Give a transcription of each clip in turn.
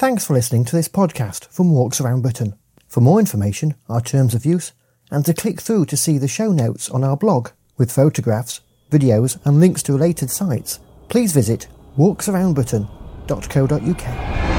Thanks for listening to this podcast from Walks Around Britain. For more information, our terms of use, and to click through to see the show notes on our blog with photographs, videos, and links to related sites, please visit walksaroundbritain.co.uk.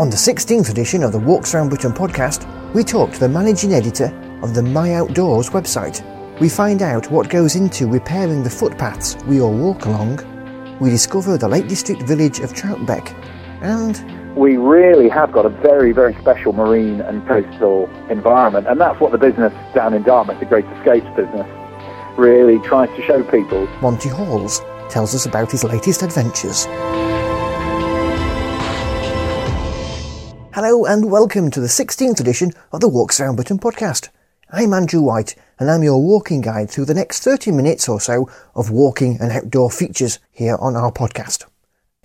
On the 16th edition of the Walks Around Britain podcast, we talk to the managing editor of the My Outdoors website. We find out what goes into repairing the footpaths we all walk along. We discover the Lake District village of Troutbeck. And we really have got a very, very special marine and coastal environment, and that's what the business down in Dartmouth, the Great Escapes business, really tries to show people. Monty Halls tells us about his latest adventures. Hello and welcome to the 16th edition of the Walks Around Britain podcast. I'm Andrew White and I'm your walking guide through the next 30 minutes or so of walking and outdoor features here on our podcast.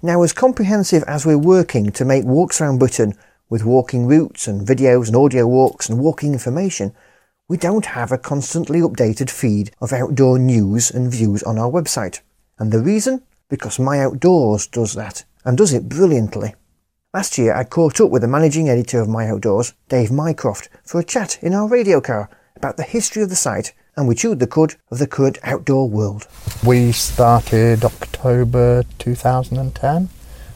Now, as comprehensive as we're working to make Walks Around Britain with walking routes and videos and audio walks and walking information, we don't have a constantly updated feed of outdoor news and views on our website. And the reason? Because My Outdoors does that and does it brilliantly. Last year I caught up with the managing editor of My Outdoors, Dave Mycroft, for a chat in our radio car about the history of the site and we chewed the cud of the current outdoor world. We started October 2010,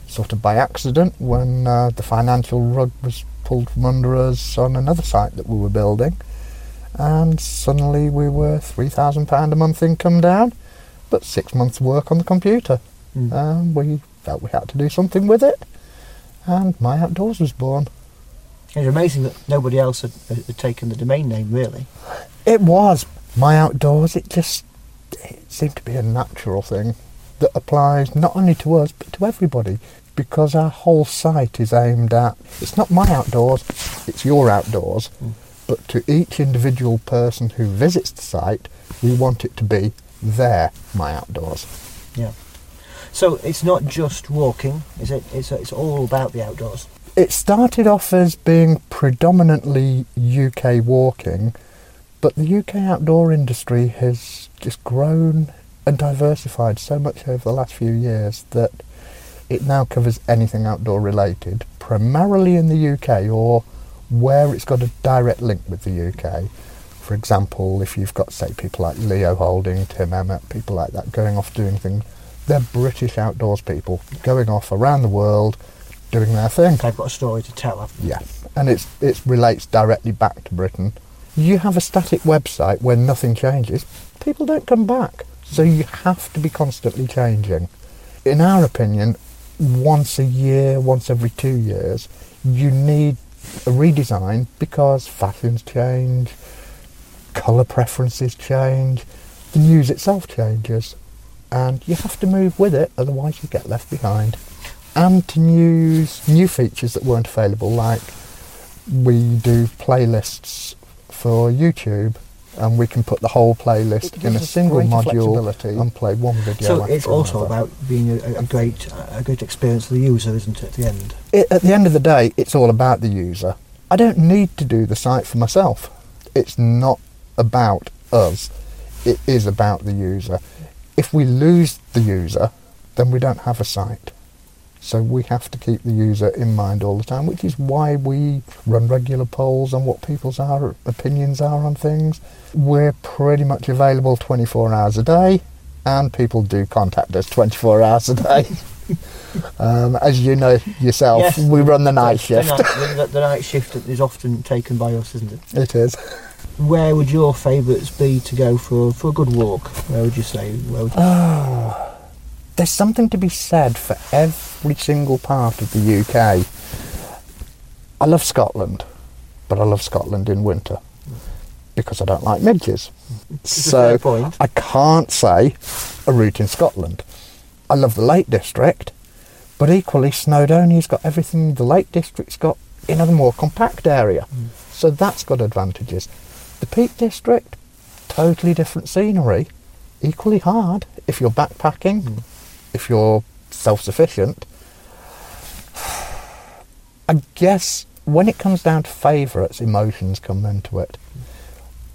sort of by accident, when uh, the financial rug was pulled from under us on another site that we were building. And suddenly we were £3,000 a month income down, but six months' work on the computer. Mm. And we felt we had to do something with it and My Outdoors was born. It's amazing that nobody else had, had, taken the domain name, really. It was. My Outdoors, it just it seemed to be a natural thing that applies not only to us but to everybody because our whole site is aimed at it's not my outdoors, it's your outdoors. Mm. But to each individual person who visits the site, we want it to be their my outdoors. Yeah. So it's not just walking, is it? It's, it's all about the outdoors. It started off as being predominantly UK walking, but the UK outdoor industry has just grown and diversified so much over the last few years that it now covers anything outdoor related, primarily in the UK or where it's got a direct link with the UK. For example, if you've got, say, people like Leo Holding, Tim Emmett, people like that going off doing things they're British outdoors people going off around the world doing their thing. They've got a story to tell. Yeah, and it's it relates directly back to Britain. You have a static website where nothing changes, people don't come back. So you have to be constantly changing. In our opinion, once a year, once every two years, you need a redesign because fashions change, colour preferences change, the news itself changes and you have to move with it, otherwise you get left behind. And to use new features that weren't available, like we do playlists for YouTube, and we can put the whole playlist in a single module and play one video. So it's also another. about being a, a, great, a great experience for the user, isn't it? At the end. It, at the end of the day, it's all about the user. I don't need to do the site for myself. It's not about us. It is about the user if we lose the user, then we don't have a site. So we have to keep the user in mind all the time, which is why we run regular polls on what people's are, opinions are on things. We're pretty much available 24 hours a day, and people do contact us 24 hours a day. um, as you know yourself, yes, we run the night shift. The night, the, the night shift is often taken by us, isn't it? It is where would your favourites be to go for for a good walk? Where would you say? Where would you oh, there's something to be said for every single part of the UK. I love Scotland, but I love Scotland in winter because I don't like midges. so I can't say a route in Scotland. I love the Lake District, but equally Snowdonia's got everything the Lake District's got in a more compact area. Mm. So that's got advantages. The Peak District, totally different scenery, equally hard if you're backpacking, hmm. if you're self sufficient. I guess when it comes down to favourites, emotions come into it.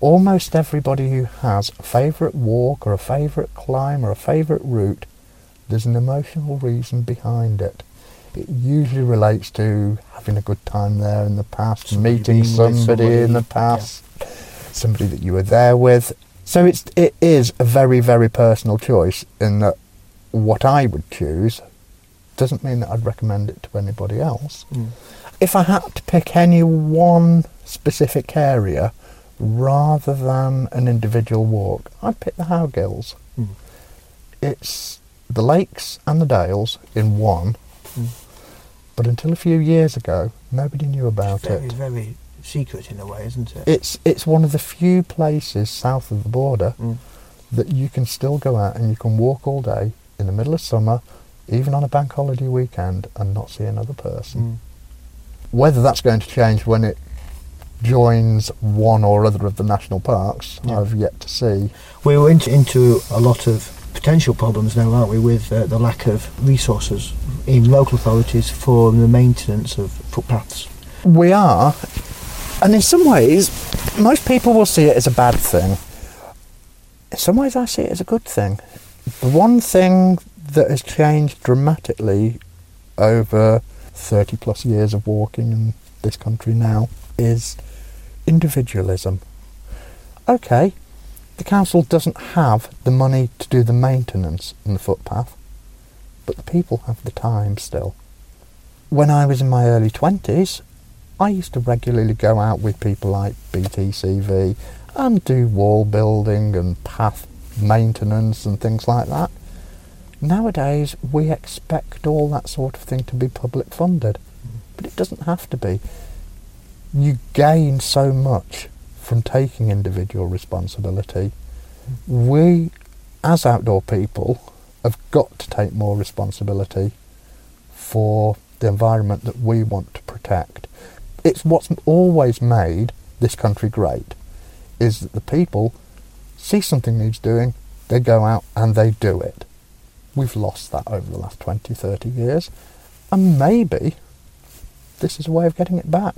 Almost everybody who has a favourite walk or a favourite climb or a favourite route, there's an emotional reason behind it. It usually relates to having a good time there in the past, Somebody meeting being with somebody, in the somebody, past, somebody that you were there with. So it's it is a very very personal choice in that what I would choose doesn't mean that I'd recommend it to anybody else. Mm. If I had to pick any one specific area rather than an individual walk, I'd pick the Howgills. Mm. It's the lakes and the dales in one, Mm. but until a few years ago, nobody knew about very, it. very secret in a way, isn't it? It's it's one of the few places south of the border Mm. that you can still go out and you can walk all day in the middle of summer, even on a bank holiday weekend, and not see another person. Mm. Whether that's going to change when it joins one or other of the national parks, Yeah. I've yet to see. We're into, into a lot of potential problems now, aren't we, with uh, the lack of resources in local authorities for the maintenance of footpaths. We are, and in some ways, most people will see it as a bad thing. In some ways, I see it as a good thing. The one thing that has changed dramatically over 30 plus years of walking in this country now is individualism. Okay, the council doesn't have the money to do the maintenance in the footpath, but the people have the time still. When I was in my early 20s, I used to regularly go out with people like BTCV and do wall building and path maintenance and things like that. Nowadays, we expect all that sort of thing to be public funded, but it doesn't have to be. You gain so much from taking individual responsibility. We, as outdoor people, have got to take more responsibility for the environment that we want to protect. It's what's always made this country great, is that the people see something needs doing, they go out and they do it. We've lost that over the last 20, 30 years, and maybe this is a way of getting it back.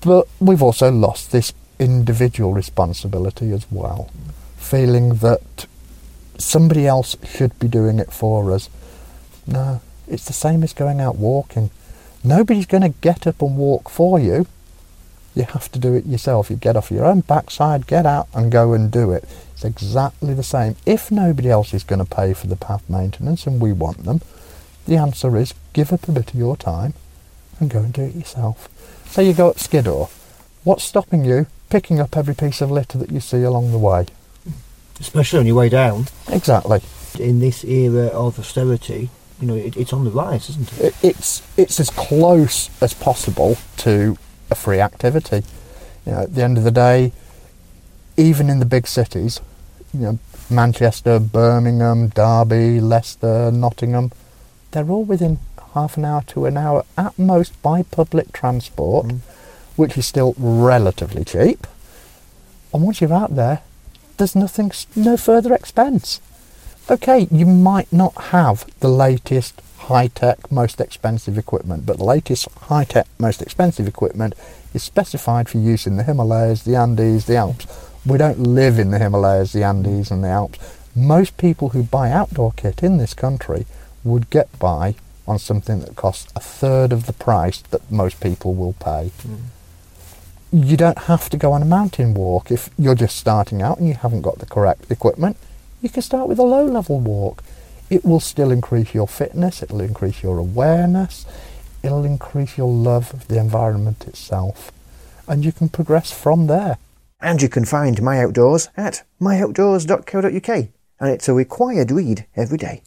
But we've also lost this individual responsibility as well, feeling that somebody else should be doing it for us. No, it's the same as going out walking. Nobody's going to get up and walk for you. You have to do it yourself. You get off your own backside, get out and go and do it. It's exactly the same. If nobody else is going to pay for the path maintenance and we want them, the answer is give up a bit of your time and go and do it yourself. So you go up Skiddaw. What's stopping you picking up every piece of litter that you see along the way? Especially on your way down. Exactly. In this era of austerity, you know, it, it's on the rise, isn't it? It- It's it's as close as possible to a free activity. You know, at the end of the day, even in the big cities, you know, Manchester, Birmingham, Derby, Leicester, Nottingham, they're all within half an hour to an hour at most by public transport, Mm. which is still relatively cheap. And once you're out there, there's nothing, no further expense. Okay, you might not have the latest high tech, most expensive equipment, but the latest high tech, most expensive equipment is specified for use in the Himalayas, the Andes, the Alps. We don't live in the Himalayas, the Andes, and the Alps. Most people who buy outdoor kit in this country would get by on something that costs a third of the price that most people will pay. Mm. You don't have to go on a mountain walk if you're just starting out and you haven't got the correct equipment. You can start with a low level walk. It will still increase your fitness, it'll increase your awareness, it'll increase your love of the environment itself. And you can progress from there. And you can find My Outdoors at myoutdoors.co.uk, and it's a required read every day.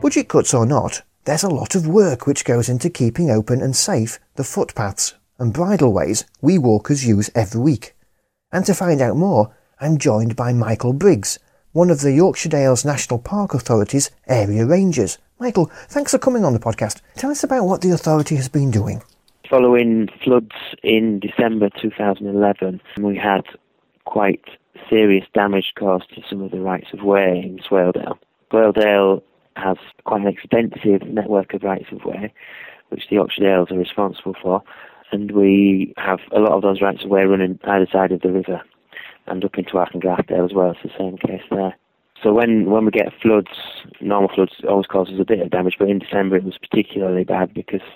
Budget cuts or not, there's a lot of work which goes into keeping open and safe the footpaths and bridleways we walkers use every week. And to find out more, I'm joined by Michael Briggs, one of the Yorkshire Dales National Park Authority's area rangers, Michael, thanks for coming on the podcast. Tell us about what the authority has been doing. Following floods in December 2011, we had quite serious damage caused to some of the rights of way in Swaledale. Swaledale has quite an extensive network of rights of way, which the Yorkshire Dales are responsible for, and we have a lot of those rights of way running either side of the river and up into Arkengarthdale as well. It's the same case there. So when when we get floods, normal floods always causes a bit of damage, but in December it was particularly bad because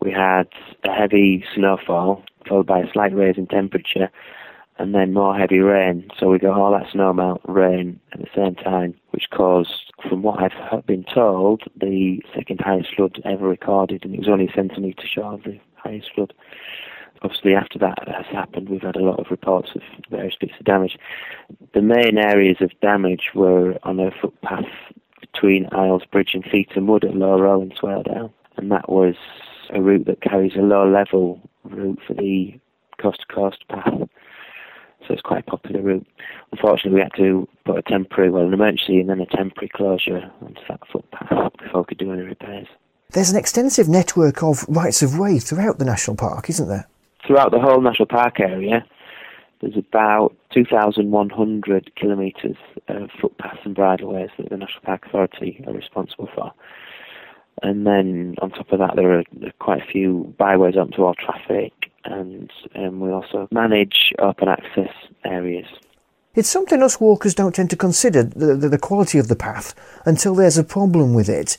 we had a heavy snowfall followed by a slight rise in temperature and then more heavy rain. So we got all that snow melt rain at the same time, which caused, from what I've been told, the second highest flood ever recorded, and it was only a centimetre short of the highest flood. Obviously, after that has happened, we've had a lot of reports of various bits of damage. The main areas of damage were on a footpath between Isles Bridge and Feetham Wood at Low Row in Swaledale, and that was a route that carries a low level route for the coast to coast path so it's quite a popular route. Unfortunately, we had to put a temporary, well, an emergency and then a temporary closure onto that footpath before we could do any repairs. There's an extensive network of rights of way throughout the national park, isn't there? Throughout the whole national park area, there's about 2,100 kilometres of footpaths and bridleways that the National Park Authority are responsible for. And then on top of that, there are quite a few byways open to all traffic, and um, we also manage open access areas. It's something us walkers don't tend to consider the, the, the, quality of the path until there's a problem with it.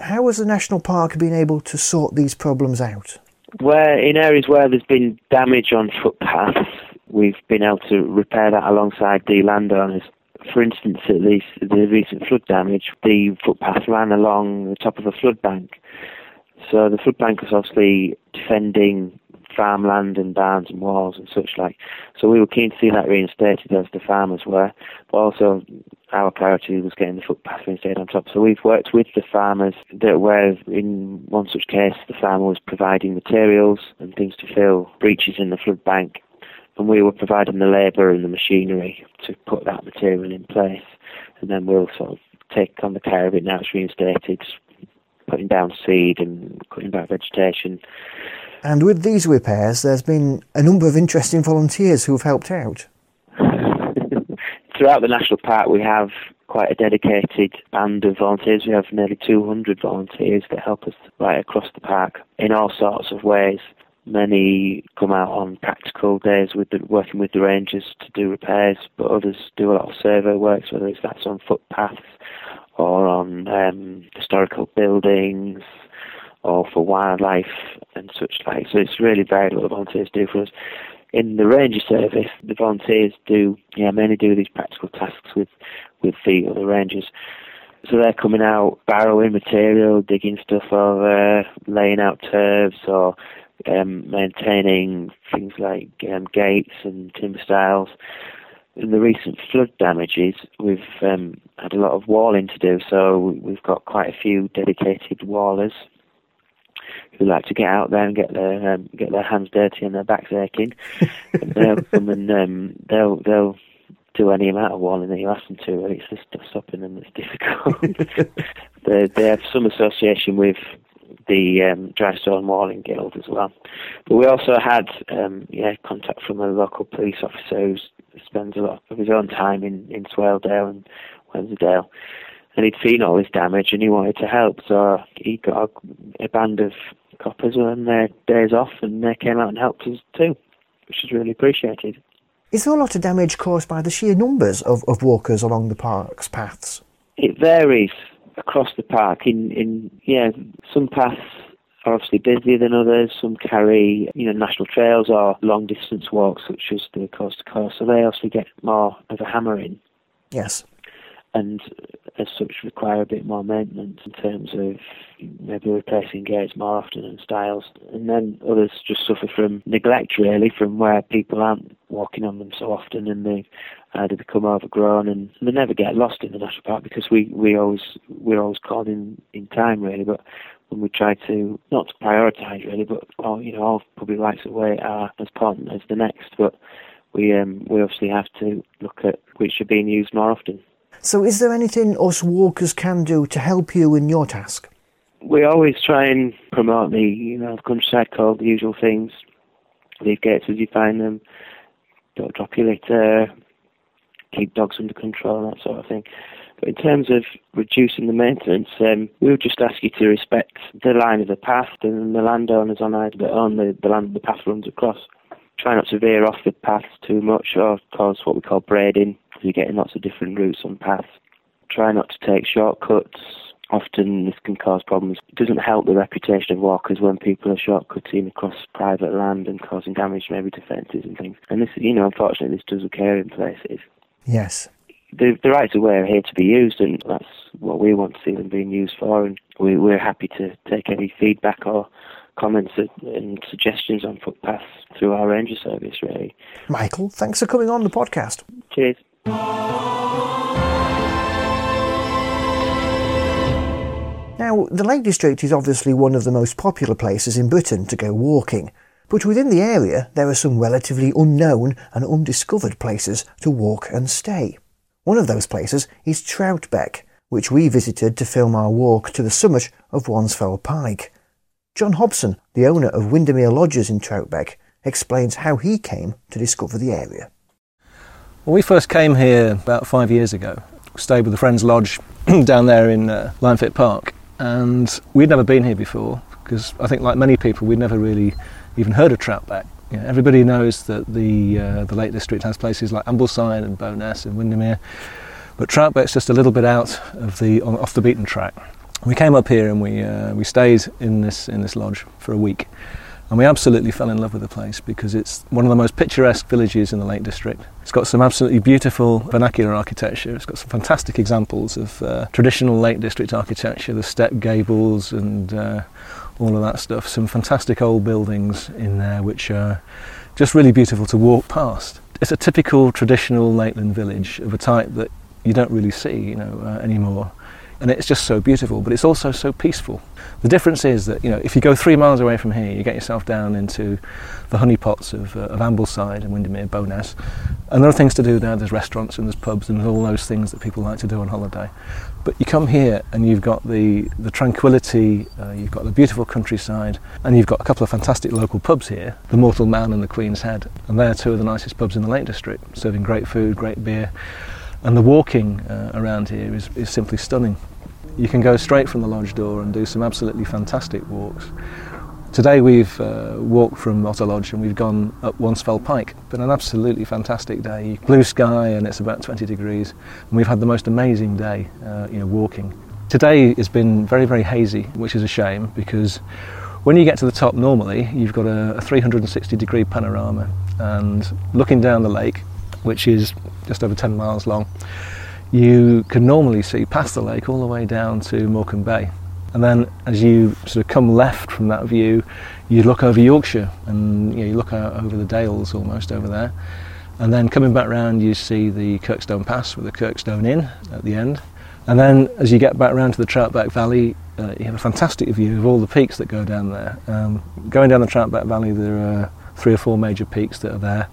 How has the national park been able to sort these problems out? Where in areas where there's been damage on footpaths, we've been able to repair that alongside the landowners. For instance, at the recent flood damage, the footpath ran along the top of a flood bank. So the flood bank was obviously defending farmland and barns and walls and such like. So we were keen to see that reinstated as the farmers were, but also our priority was getting the footpath reinstated on top. So we've worked with the farmers. That where in one such case the farmer was providing materials and things to fill breaches in the flood bank. And we were providing the labour and the machinery to put that material in place. And then we'll sort of take on the care of it now it's reinstated, putting down seed and cutting back vegetation and with these repairs, there's been a number of interesting volunteers who have helped out. Throughout the national park, we have quite a dedicated band of volunteers. We have nearly 200 volunteers that help us right across the park in all sorts of ways. Many come out on practical days with the, working with the rangers to do repairs, but others do a lot of survey works, whether it's that's on footpaths or on um, historical buildings, or for wildlife and such like. So it's really varied what the volunteers do for us. In the ranger service, the volunteers do yeah mainly do these practical tasks with with the other rangers. So they're coming out barrowing material, digging stuff over, laying out turfs, or um, maintaining things like um, gates and timber stiles. In the recent flood damages, we've um, had a lot of walling to do, so we've got quite a few dedicated wallers who like to get out there and get their um, get their hands dirty and their backs aching. they'll come and um, they'll they'll do any amount of walling that you ask them to. And it's just stopping them that's difficult. they they have some association with the um, Dry Stone Walling Guild as well. But we also had um, yeah contact from a local police officer who spends a lot of his own time in in Swaledale and Wensleydale and he'd seen all this damage and he wanted to help. So he got a, a band of coppers on their days off and they came out and helped us too, which is really appreciated. Is there a lot of damage caused by the sheer numbers of, of walkers along the park's paths? It varies across the park. In, in yeah, some paths are obviously busier than others. Some carry, you know, national trails or long distance walks, such as the coast to coast. So they obviously get more of a hammering. Yes and as such require a bit more maintenance in terms of maybe replacing gates more often and stiles. And then others just suffer from neglect really, from where people aren't walking on them so often and they either become overgrown and they never get lost in the national park because we, we always we're always called in, in time really but when we try to not to prioritise really but all you know all public rights of way are as important as the next but we um we obviously have to look at which are being used more often. So, is there anything us walkers can do to help you in your task? We always try and promote the, you know, Countryside Code the usual things. Leave gates as you find them. Don't drop your litter. Keep dogs under control, that sort of thing. But in terms of reducing the maintenance, um, we would just ask you to respect the line of the path and the landowners on either that own the, the land the path runs across. Try not to veer off the path too much or cause what we call braiding, because you're getting lots of different routes on paths. Try not to take shortcuts. Often this can cause problems. It doesn't help the reputation of walkers when people are shortcutting across private land and causing damage maybe to fences and things. And this, you know, unfortunately this does occur in places. Yes. The, the rights of way are here to be used, and that's what we want to see them being used for. And we, we're happy to take any feedback or comments and suggestions on footpaths through our ranger service, really. Michael, thanks for coming on the podcast. Cheers. Now, the Lake District is obviously one of the most popular places in Britain to go walking, but within the area there are some relatively unknown and undiscovered places to walk and stay. One of those places is Troutbeck, which we visited to film our walk to the summit of Wansfell Pike. John Hobson, the owner of Windermere Lodges in Troutbeck, explains how he came to discover the area. Well, we first came here about five years ago. We Stayed with a friend's lodge down there in uh, Park, and we'd never been here before because I think, like many people, we'd never really even heard of Troutbeck. You know, everybody knows that the uh, the Lake District has places like Ambleside and Bowness and Windermere, but Troutbeck's just a little bit out of the on, off the beaten track. We came up here and we uh, we stayed in this in this lodge for a week, and we absolutely fell in love with the place because it's one of the most picturesque villages in the Lake District. It's got some absolutely beautiful vernacular architecture. It's got some fantastic examples of uh, traditional Lake District architecture, the step gables and uh, all of that stuff. Some fantastic old buildings in there which are just really beautiful to walk past. It's a typical traditional Lakeland village of a type that you don't really see, you know, uh, anymore and it's just so beautiful, but it's also so peaceful. The difference is that you know if you go three miles away from here, you get yourself down into the honeypots of, uh, of Ambleside and Windermere, Bowness, and there are things to do there. There's restaurants and there's pubs and there's all those things that people like to do on holiday. But you come here and you've got the the tranquility, uh, you've got the beautiful countryside, and you've got a couple of fantastic local pubs here, the Mortal Man and the Queen's Head, and they're two of the nicest pubs in the Lake District, serving great food, great beer. And the walking uh, around here is, is simply stunning. You can go straight from the lodge door and do some absolutely fantastic walks. Today we've uh, walked from Otter Lodge and we've gone up Wansfell Pike. Been an absolutely fantastic day. Blue sky and it's about 20 degrees. And we've had the most amazing day, uh, you know, walking. Today has been very, very hazy, which is a shame because when you get to the top normally, you've got a, a 360 degree panorama and looking down the lake, which is just over 10 miles long, you can normally see past the lake all the way down to Morecambe Bay. And then as you sort of come left from that view, you look over Yorkshire and you, know, you look out over the Dales almost over there. And then coming back round, you see the Kirkstone Pass with the Kirkstone Inn at the end. And then as you get back round to the Troutbeck Valley, uh, you have a fantastic view of all the peaks that go down there. Um, going down the Troutbeck Valley, there are three or four major peaks that are there.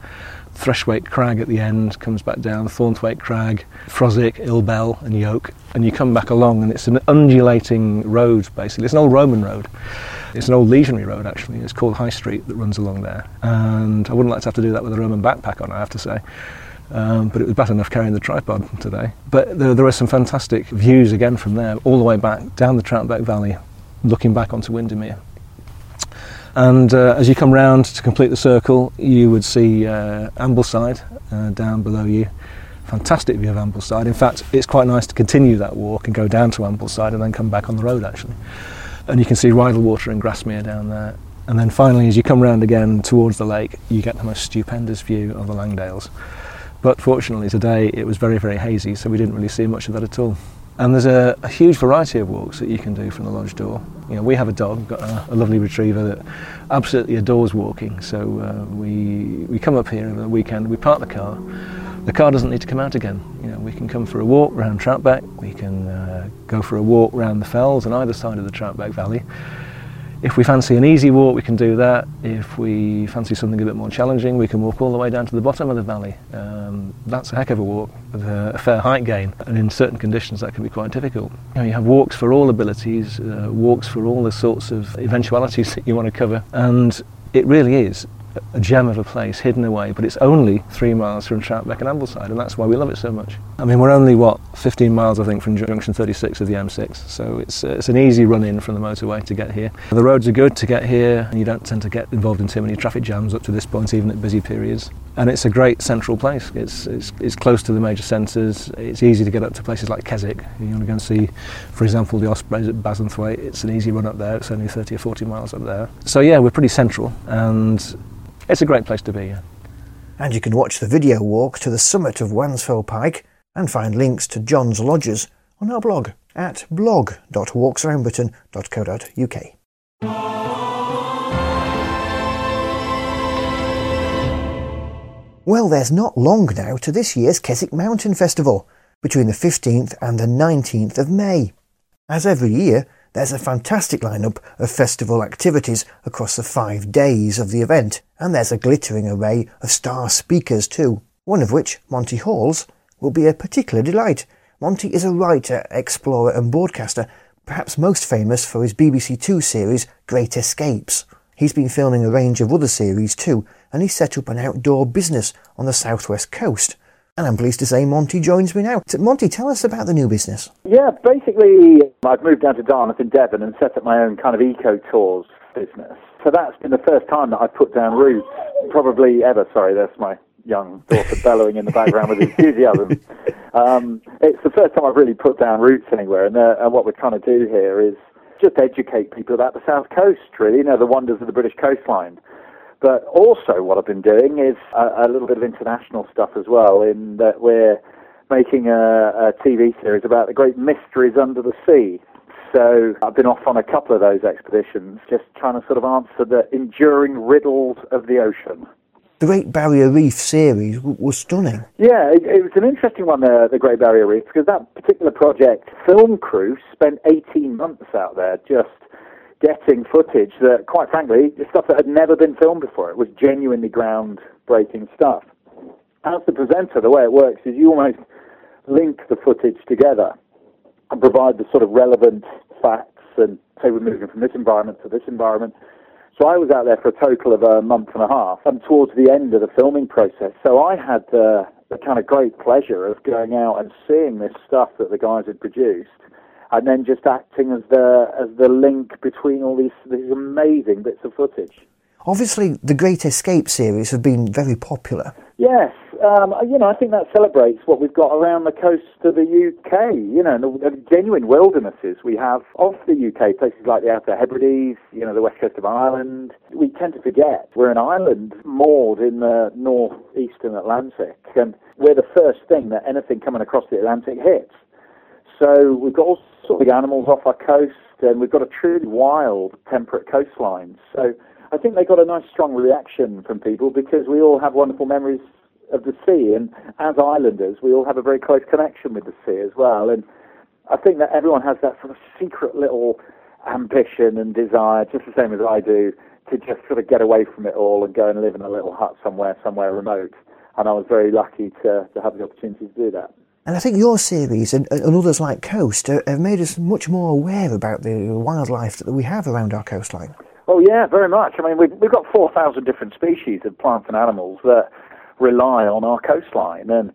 Threshthwaite Crag at the end comes back down, Thornthwaite Crag, Froswick, Ilbel, and Yoke, and you come back along, and it's an undulating road basically. It's an old Roman road. It's an old legionary road actually. It's called High Street that runs along there, and I wouldn't like to have to do that with a Roman backpack on. I have to say. Um, but it was bad enough carrying the tripod today. But there, there, are some fantastic views again from there, all the way back down the Troutbeck Valley, looking back onto Windermere. And uh, as you come round to complete the circle, you would see uh, Ambleside uh, down below you. Fantastic view of Ambleside. In fact, it's quite nice to continue that walk and go down to Ambleside and then come back on the road actually. And you can see Rydal Water and Grasmere down there. And then finally, as you come round again towards the lake, you get the most stupendous view of the Langdales. But fortunately, today it was very, very hazy, so we didn't really see much of that at all. And there's a, a, huge variety of walks that you can do from the lodge door. You know, we have a dog, got a, a lovely retriever that absolutely adores walking. So uh, we we come up here over the weekend, we park the car. The car doesn't need to come out again. You know, we can come for a walk around Troutbeck. We can uh, go for a walk around the fells on either side of the Troutbeck Valley. If we fancy an easy walk, we can do that. If we fancy something a bit more challenging, we can walk all the way down to the bottom of the valley. Um, that's a heck of a walk with a, a, fair height gain, and in certain conditions that can be quite difficult. You, know, you have walks for all abilities, uh, walks for all the sorts of eventualities that you want to cover, and it really is a gem of a place hidden away, but it's only three miles from Troutbeck and Ambleside, and that's why we love it so much. I mean, we're only, what, 15 miles, I think, from junction 36 of the M6, so it's, uh, it's an easy run in from the motorway to get here. The roads are good to get here, and you don't tend to get involved in too many traffic jams up to this point, even at busy periods. And it's a great central place. It's, it's, it's close to the major centres. It's easy to get up to places like Keswick. You want to go and see, for example, the Ospreys at Bassenthwaite. It's an easy run up there. It's only 30 or 40 miles up there. So yeah, we're pretty central, and it's a great place to be. Yeah. And you can watch the video walk to the summit of Wansfell Pike and find links to John's lodges on our blog at blog.walksaroundbritain.co.uk. Well, there's not long now to this year's Keswick Mountain Festival, between the 15th and the 19th of May. As every year, there's a fantastic lineup of festival activities across the five days of the event, and there's a glittering array of star speakers too, one of which, Monty Halls, will be a particular delight. Monty is a writer, explorer and broadcaster, perhaps most famous for his BBC Two series Great Escapes. He's been filming a range of other series too, and he set up an outdoor business on the southwest coast. And I'm pleased to say Monty joins me now. Monty, tell us about the new business. Yeah, basically, I've moved down to Dartmouth in Devon and set up my own kind of eco tours business. So that's been the first time that I've put down roots, probably ever. Sorry, that's my young daughter bellowing in the background with enthusiasm. Um, it's the first time I've really put down roots anywhere, and, uh, and what we're trying to do here is just educate people about the south coast, really, you know, the wonders of the British coastline. But also, what I've been doing is a, a little bit of international stuff as well, in that we're making a, a TV series about the great mysteries under the sea. So I've been off on a couple of those expeditions, just trying to sort of answer the enduring riddles of the ocean. The Great Barrier Reef series was stunning. Yeah, it, it was an interesting one, the, the Great Barrier Reef, because that particular project, film crew spent 18 months out there just getting footage that, quite frankly, stuff that had never been filmed before. It was genuinely groundbreaking stuff. As the presenter, the way it works is you almost link the footage together and provide the sort of relevant facts and say we're moving from this environment to this environment. So I was out there for a total of a month and a half and towards the end of the filming process. So I had the, the kind of great pleasure of going out and seeing this stuff that the guys had produced and then just acting as the as the link between all these these amazing bits of footage. Obviously, the Great Escape series have been very popular. Yes, um, you know, I think that celebrates what we've got around the coast of the UK. You know, the, the genuine wildernesses we have of the UK, places like the Outer Hebrides, you know, the west coast of Ireland. We tend to forget we're an island moored in the northeastern Atlantic, and we're the first thing that anything coming across the Atlantic hits. So we've got all sorts of animals off our coast, and we've got a truly wild, temperate coastline. So I think they got a nice, strong reaction from people because we all have wonderful memories of the sea, and as islanders, we all have a very close connection with the sea as well. And I think that everyone has that sort of secret little ambition and desire, just the same as I do, to just sort of get away from it all and go and live in a little hut somewhere, somewhere remote. And I was very lucky to, to have the opportunity to do that. And I think your series and, and others like Coast have made us much more aware about the wildlife that we have around our coastline. Oh yeah, very much. I mean, we've, we've got 4,000 different species of plants and animals that rely on our coastline. And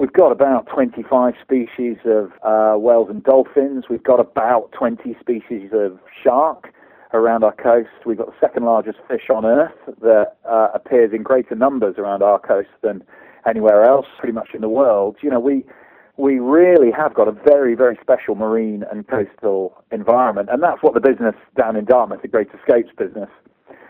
we've got about 25 species of uh, whales and dolphins. We've got about 20 species of shark around our coast. We've got the second largest fish on Earth that uh, appears in greater numbers around our coast than anywhere else pretty much in the world. You know, we we really have got a very, very special marine and coastal environment. And that's what the business down in Dartmouth, the Great Escapes business,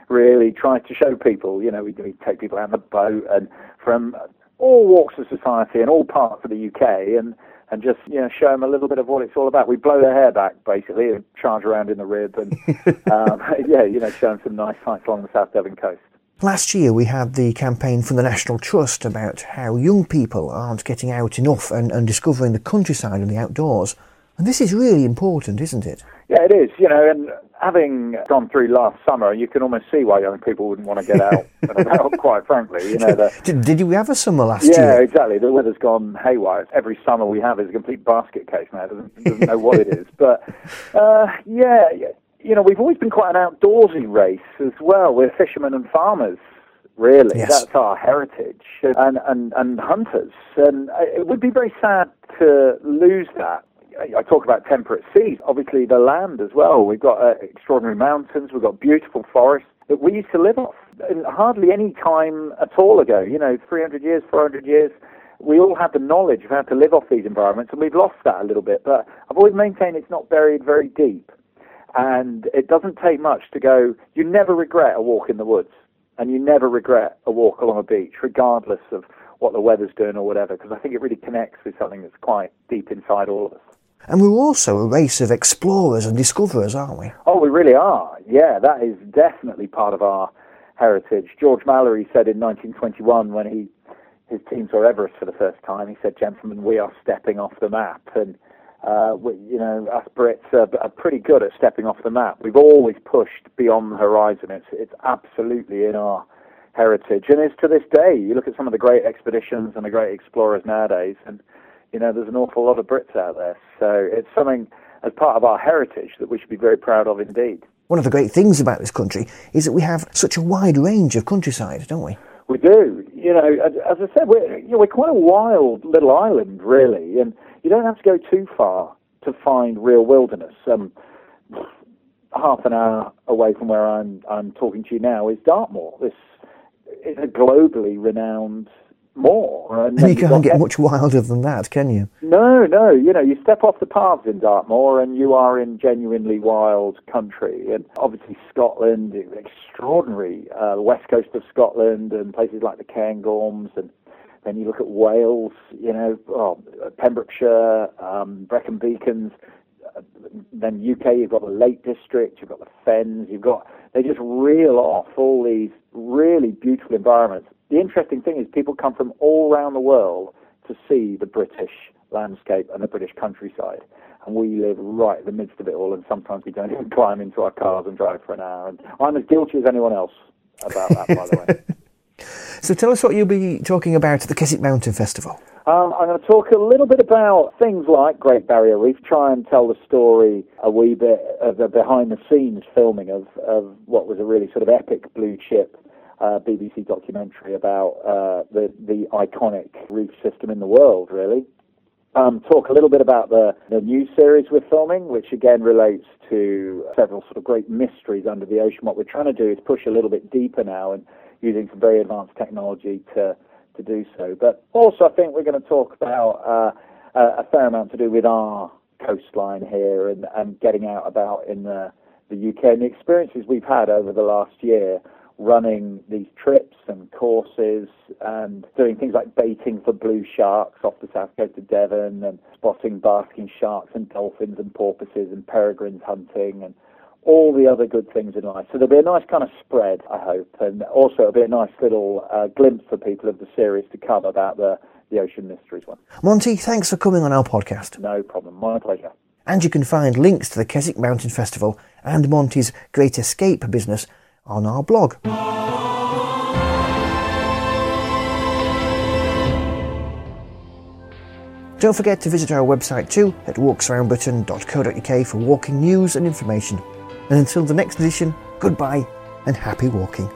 really tries to show people. You know, we, we take people out on the boat and from all walks of society and all parts of the UK and, and just, you know, show them a little bit of what it's all about. We blow their hair back, basically, and charge around in the rib and, um, yeah, you know, show them some nice sights along the South Devon coast. Last year, we had the campaign from the National Trust about how young people aren't getting out enough and, and discovering the countryside and the outdoors. And this is really important, isn't it? Yeah, it is. You know, and having gone through last summer, you can almost see why young people wouldn't want to get out and about. Quite frankly, you know. The, Did, did you have a summer last yeah, year? Yeah, exactly. The weather's gone haywire. Every summer we have is a complete basket case now. Doesn't, doesn't know what it is. But uh, yeah, you know, we've always been quite an outdoorsy race as well. We're fishermen and farmers. Really, Yes. that's our heritage, and, and and hunters. And it would be very sad to lose that. I- I talk about temperate seas. Obviously, the land as well. We've got uh, extraordinary mountains. We've got beautiful forests that we used to live off. And hardly any time at all ago, you know, 300 years, 400 years, we all had the knowledge of how to live off these environments, and we've lost that a little bit. But I've always maintained it's not buried very deep. And it doesn't take much to go, you never regret a walk in the woods, and you never regret a walk along a beach, regardless of what the weather's doing or whatever, because I think it really connects with something that's quite deep inside all of us. And we're also a race of explorers and discoverers, aren't we? Oh, we really are. Yeah, that is definitely part of our heritage. George Mallory said in 1921 when he his team saw Everest for the first time, he said, "Gentlemen, we are stepping off the map." And uh, we, you know, us Brits are, are pretty good at stepping off the map. We've always pushed beyond the horizon. It's it's absolutely in our heritage, and it's to this day. You look at some of the great expeditions and the great explorers nowadays, and you know, there's an awful lot of Brits out there. So it's something as part of our heritage that we should be very proud of indeed. One of the great things about this country is that we have such a wide range of countryside, don't we? We do. You know, as, as I said, we're, you know, we're quite a wild little island, really, and you don't have to go too far to find real wilderness. Um, half an hour away from where I'm, I'm talking to you now is Dartmoor. This is a globally renowned moor. And And you can't get much wilder than that, can you? No, no. You know, you step off the paths in Dartmoor and you are in genuinely wild country. And obviously Scotland, extraordinary, uh, west coast of Scotland and places like the Cairngorms. And then you look at Wales, you know, oh, Pembrokeshire, um, Brecon Beacons. Then UK, you've got the Lake District, you've got the Fens, you've got, they just reel off all these really beautiful environments. The interesting thing is people come from all around the world to see the British landscape and the British countryside. And we live right in the midst of it all, and sometimes we don't even climb into our cars and drive for an hour. And I'm as guilty as anyone else about that, by the way. So tell us what you'll be talking about at the Keswick Mountain Festival. Um, I'm going to talk a little bit about things like Great Barrier Reef, try and tell the story a wee bit of the behind the scenes filming of, of what was a really sort of epic blue chip uh, BBC documentary about uh, the, the iconic reef system in the world, really. Um, talk a little bit about the, the new series we're filming, which again relates to several sort of great mysteries under the ocean. What we're trying to do is push a little bit deeper now and using some very advanced technology to to do so. But also, I think we're going to talk about uh, a fair amount to do with our coastline here and, and getting out about in the, the UK and the experiences we've had over the last year running these trips and courses and doing things like baiting for blue sharks off the south coast of Devon and spotting basking sharks and dolphins and porpoises and peregrines hunting and all the other good things in life. So there'll be a nice kind of spread, I hope, and also it'll be a nice little uh, glimpse for people of the series to come about the, the Ocean Mysteries one. Monty, thanks for coming on our podcast. No problem. My pleasure. And you can find links to the Keswick Mountain Festival and Monty's Great Escape business on our blog. Don't forget to visit our website too at walksaroundbritain.co.uk for walking news and information. And until the next edition, goodbye and happy walking.